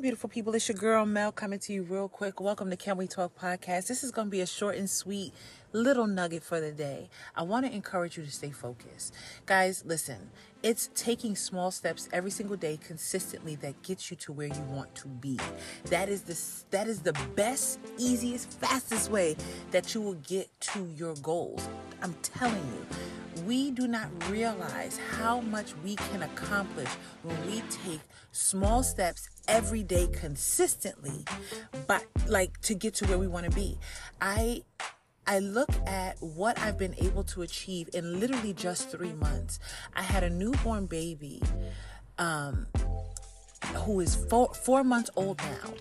Beautiful people, it's your girl Mel coming to you real quick. Welcome to Can We Talk podcast. This is going to be a short and sweet little nugget for the day. I want to encourage you to stay focused. Guys, listen, it's taking small steps every single day consistently that gets you to where you want to be. That is the that is the best, easiest, fastest way that you will get to your goals. I'm telling you we do not realize how much we can accomplish when we take small steps every day consistently but like to get to where we want to be i I look at what I've been able to achieve in literally just three months. I had a newborn baby um, who is four, four months old now.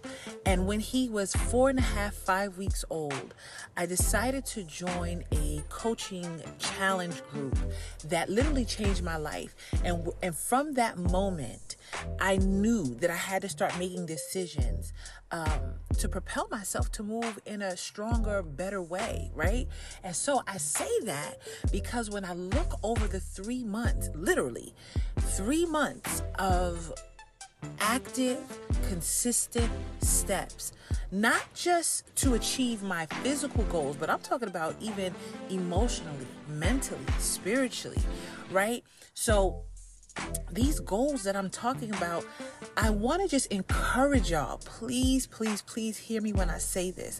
And when he was four and a half, five weeks old, I decided to join a coaching challenge group that literally changed my life. And, and from that moment, I knew that I had to start making decisions um, to propel myself to move in a stronger, better way, right? And so I say that because when I look over the three months, literally three months of active, consistent steps, not just to achieve my physical goals, but I'm talking about even emotionally, mentally, spiritually, right? So, these goals that I'm talking about, I want to just encourage y'all. Please, please, please hear me when I say this.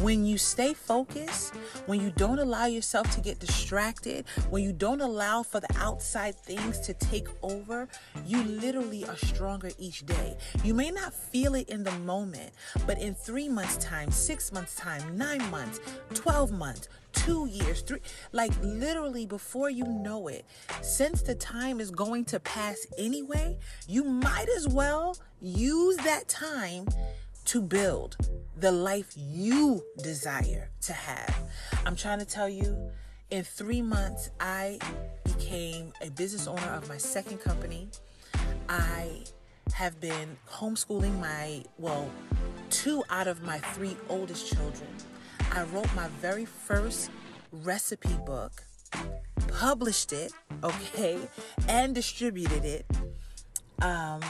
When you stay focused, when you don't allow yourself to get distracted, when you don't allow for the outside things to take over, you literally are stronger each day. You may not feel it in the moment, but in three months' time, six months' time, nine months, 12 months, two years, three, like literally before you know it, since the time is going to pass anyway, you might as well use that time to build the life you desire to have. I'm trying to tell you, in three months, I became a business owner of my second company. I have been homeschooling my, well, two out of my three oldest children. I wrote my very first recipe book, published it, okay, and distributed it. Um,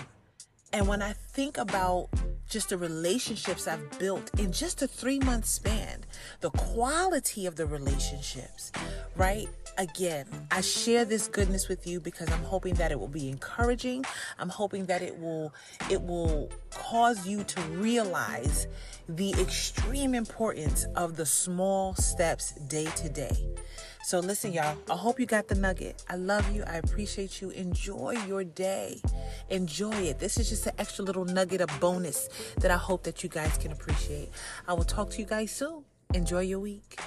and when I think about just the relationships I've built in just a three month span, the quality of the relationships, right? Again, I share this goodness with you because I'm hoping that it will be encouraging. I'm hoping that it will it will cause you to realize the extreme importance of the small steps day to day. So listen, y'all, I hope you got the nugget. I love you. I appreciate you. Enjoy your day. Enjoy it. This is just an extra little nugget, a bonus that I hope that you guys can appreciate. I will talk to you guys soon. Enjoy your week.